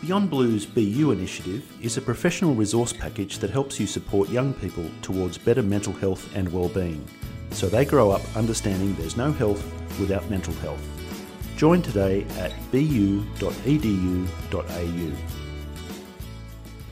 Beyond Blue's Be You initiative is a professional resource package that helps you support young people towards better mental health and well-being, so they grow up understanding there's no health without mental health. Join today at beyou.edu.au.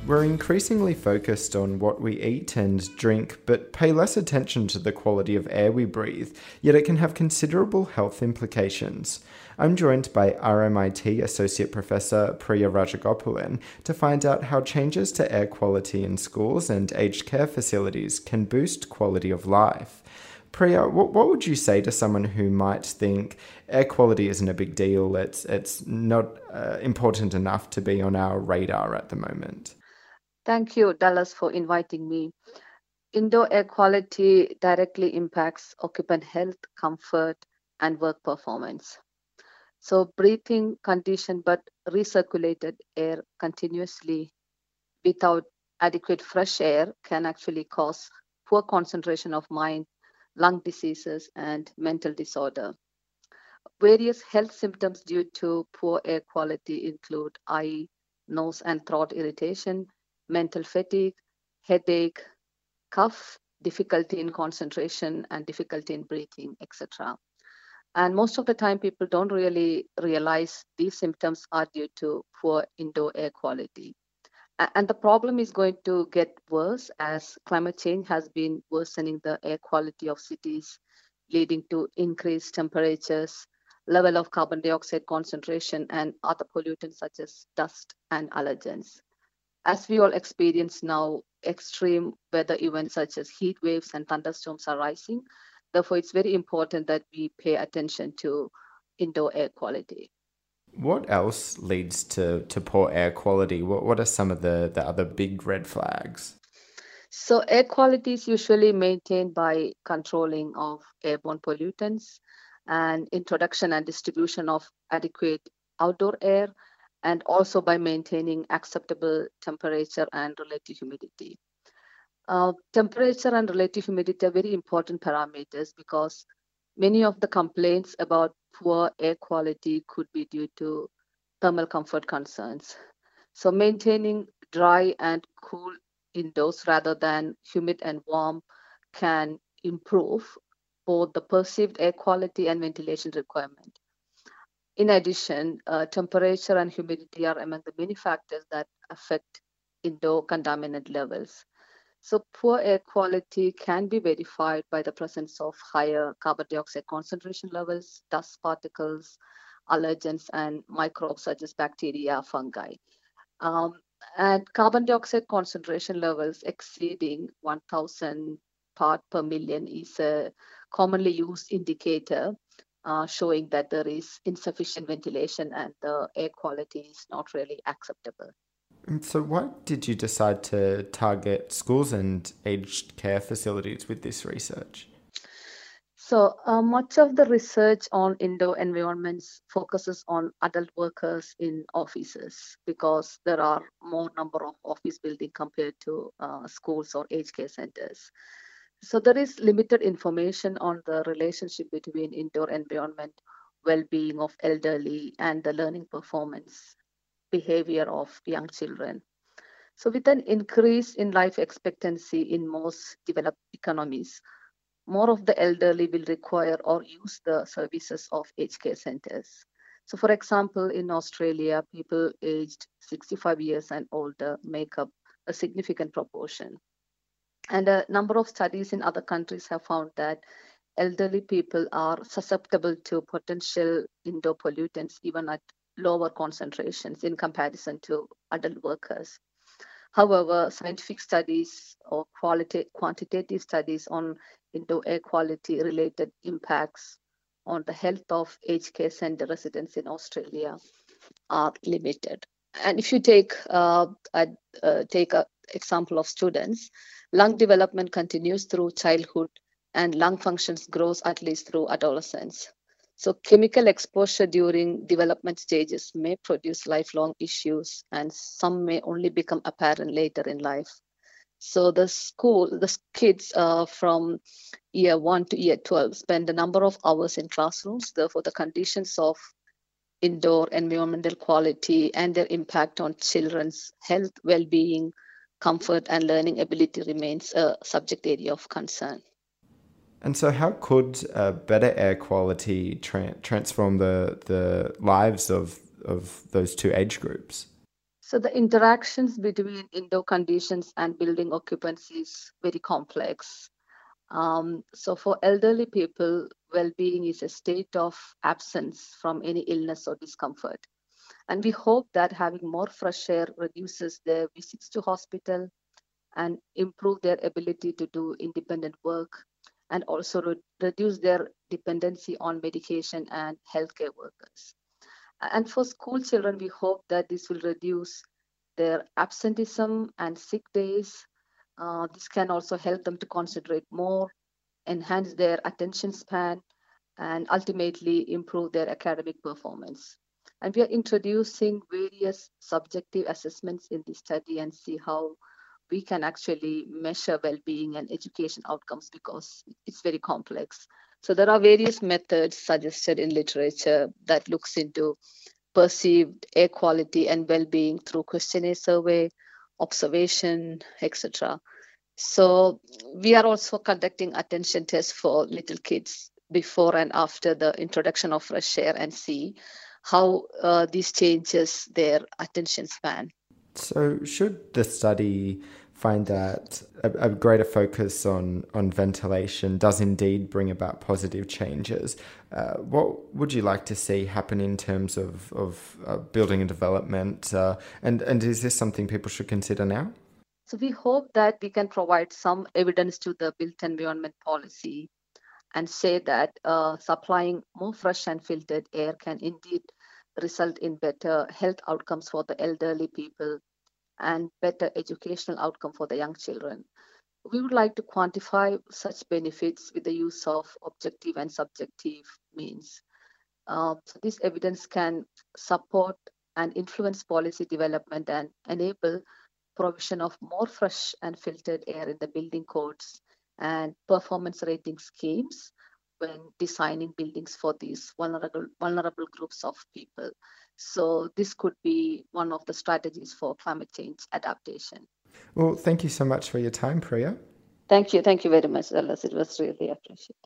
We're increasingly focused on what we eat and drink, but pay less attention to the quality of air we breathe, yet it can have considerable health implications. I'm joined by RMIT Associate Professor Priya Rajagopalan to find out how changes to air quality in schools and aged care facilities can boost quality of life. Priya, what, what would you say to someone who might think air quality isn't a big deal, it's, it's not uh, important enough to be on our radar at the moment? Thank you, Dallas, for inviting me. Indoor air quality directly impacts occupant health, comfort, and work performance. So, breathing conditioned but recirculated air continuously without adequate fresh air can actually cause poor concentration of mind, lung diseases, and mental disorder. Various health symptoms due to poor air quality include eye, nose, and throat irritation, mental fatigue, headache, cough, difficulty in concentration, and difficulty in breathing, etc. And most of the time, people don't really realize these symptoms are due to poor indoor air quality. And the problem is going to get worse as climate change has been worsening the air quality of cities, leading to increased temperatures, level of carbon dioxide concentration, and other pollutants such as dust and allergens as we all experience now, extreme weather events such as heat waves and thunderstorms are rising. Therefore, it's very important that we pay attention to indoor air quality. What else leads to, to poor air quality? What, what are some of the, the other big red flags? So, air quality is usually maintained by controlling of airborne pollutants and introduction and distribution of adequate outdoor air and also by maintaining acceptable temperature and relative humidity. Uh, temperature and relative humidity are very important parameters because many of the complaints about poor air quality could be due to thermal comfort concerns. So maintaining dry and cool indoors rather than humid and warm can improve both the perceived air quality and ventilation requirement. In addition, uh, temperature and humidity are among the many factors that affect indoor contaminant levels. So poor air quality can be verified by the presence of higher carbon dioxide concentration levels, dust particles, allergens, and microbes such as bacteria, fungi. Um, and carbon dioxide concentration levels exceeding 1000 part per million is a commonly used indicator uh, showing that there is insufficient ventilation and the air quality is not really acceptable. And so, why did you decide to target schools and aged care facilities with this research? So, uh, much of the research on indoor environments focuses on adult workers in offices because there are more number of office building compared to uh, schools or aged care centers. So there is limited information on the relationship between indoor environment, well-being of elderly, and the learning performance behavior of young children. So with an increase in life expectancy in most developed economies, more of the elderly will require or use the services of aged care centers. So for example, in Australia, people aged 65 years and older make up a significant proportion. And a number of studies in other countries have found that elderly people are susceptible to potential indoor pollutants even at lower concentrations in comparison to adult workers. However, scientific studies or quality, quantitative studies on indoor air quality related impacts on the health of aged care center residents in Australia are limited. And if you take uh, a, uh, take an example of students, Lung development continues through childhood and lung functions grows at least through adolescence. So chemical exposure during development stages may produce lifelong issues and some may only become apparent later in life. So the school, the kids uh, from year one to year 12 spend a number of hours in classrooms. Therefore, the conditions of indoor environmental quality and their impact on children's health, well being, comfort, and learning ability remains a subject area of concern. And so, how could uh, better air quality tra- transform the, the lives of, of those two age groups? So, the interactions between indoor conditions and building occupancy is very complex. Um, so, for elderly people, well being is a state of absence from any illness or discomfort. And we hope that having more fresh air reduces their visits to hospital and improve their ability to do independent work and also re- reduce their dependency on medication and healthcare workers. And for school children, we hope that this will reduce their absenteeism and sick days. Uh, this can also help them to concentrate more, enhance their attention span, and ultimately improve their academic performance. And we are introducing various subjective assessments in the study and see how we can actually measure well-being and education outcomes because it's very complex. So there are various methods suggested in literature that looks into perceived air quality and well-being through questionnaire survey, observation, etc. So we are also conducting attention tests for little kids before and after the introduction of fresh air and see how uh, this changes their attention span. So, should the study find that a, a, greater focus on, on ventilation does indeed bring about positive changes, uh, what would you like to see happen in terms of, of uh, building and development? Uh, and, and is this something people should consider now? So, we hope that we can provide some evidence to the built environment policy and say that uh, supplying more fresh and filtered air can indeed result in better health outcomes for the elderly people and better educational outcome for the young children. We would like to quantify such benefits with the use of objective and subjective means. Uh, so this evidence can support and influence policy development and enable provision of more fresh and filtered air in the building codes and performance rating schemes when designing buildings for these vulnerable vulnerable groups of people. So this could be one of the strategies for climate change adaptation. Well, thank you so much for your time, Priya. Thank you. Thank you very much, Alice. It was really appreciated.